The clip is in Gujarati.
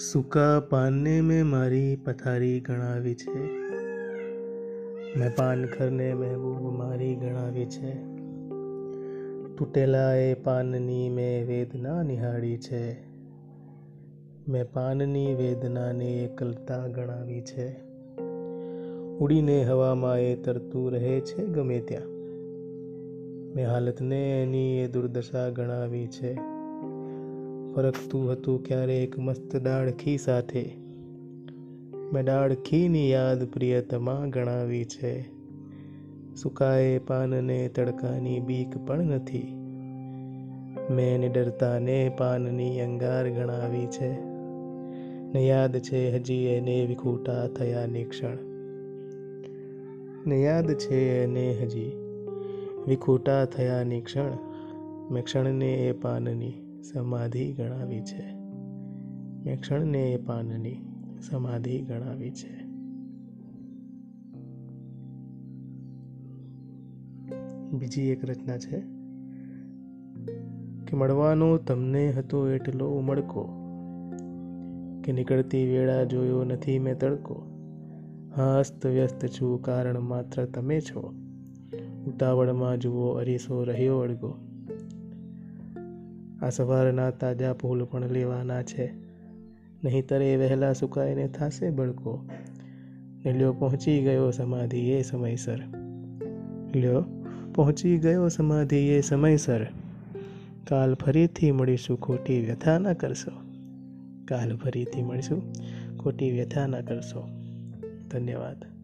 સૂકા પાનને મેં મારી પથારી ગણાવી છે. મેં પાનખરને મહેબૂબ મારી ગણાવી છે. તૂટેલા એ પાનની મેં વેદના નિહાળી છે. મેં પાનની વેદનાને એકલતા ગણાવી છે. ઉડીને હવામાં એ તરતું રહે છે ગમે ત્યાં. મેં હાલતને એની એ દુર્દશા ગણાવી છે. ફરકતું હતું ક્યારેક મસ્ત ડાળખી સાથે? મેં ડાળખીની યાદ પ્રિયતમા ગણાવી છે. સુકાએ પાનને તડકાની બીક પણ નથી. મેં નિડરતાને પાનની અંગાર ગણાવી છે. ને યાદ છે હજી એને વિખૂટા થયા નિક્ષણ ને યાદ છે એને હજી વિખૂટા થયાની ક્ષણ. મેં ક્ષણને એ પાનની સમાધિ ગણાવી છે. મેં ક્ષણને એ પાનની સમાધિ ગણાવી છે. બીજી એક રચના છે કે મળવાનો તમને હતો એટલો ઉમળકો કે નીકળતી વેળા જોયો નથી મેં તડકો. હા, અસ્ત વ્યસ્ત છું, કારણ માત્ર તમે છો. ઉતાવળમાં જુઓ, અરીસો રહ્યો અડગો આ સવારના તાજા ફૂલ પણ લેવાના છે. નહીંતર એ વહેલા સુકાઈને થાશે બળકો. ને લ્યો પહોંચી ગયો સમાધિ એ સમયસર. લ્યો પહોંચી ગયો સમાધિ એ સમયસર. કાલ ફરીથી મળીશું, ખોટી વ્યથા ના કરશો. કાલ ફરીથી મળીશું, ખોટી વ્યથા ના કરશો. ધન્યવાદ.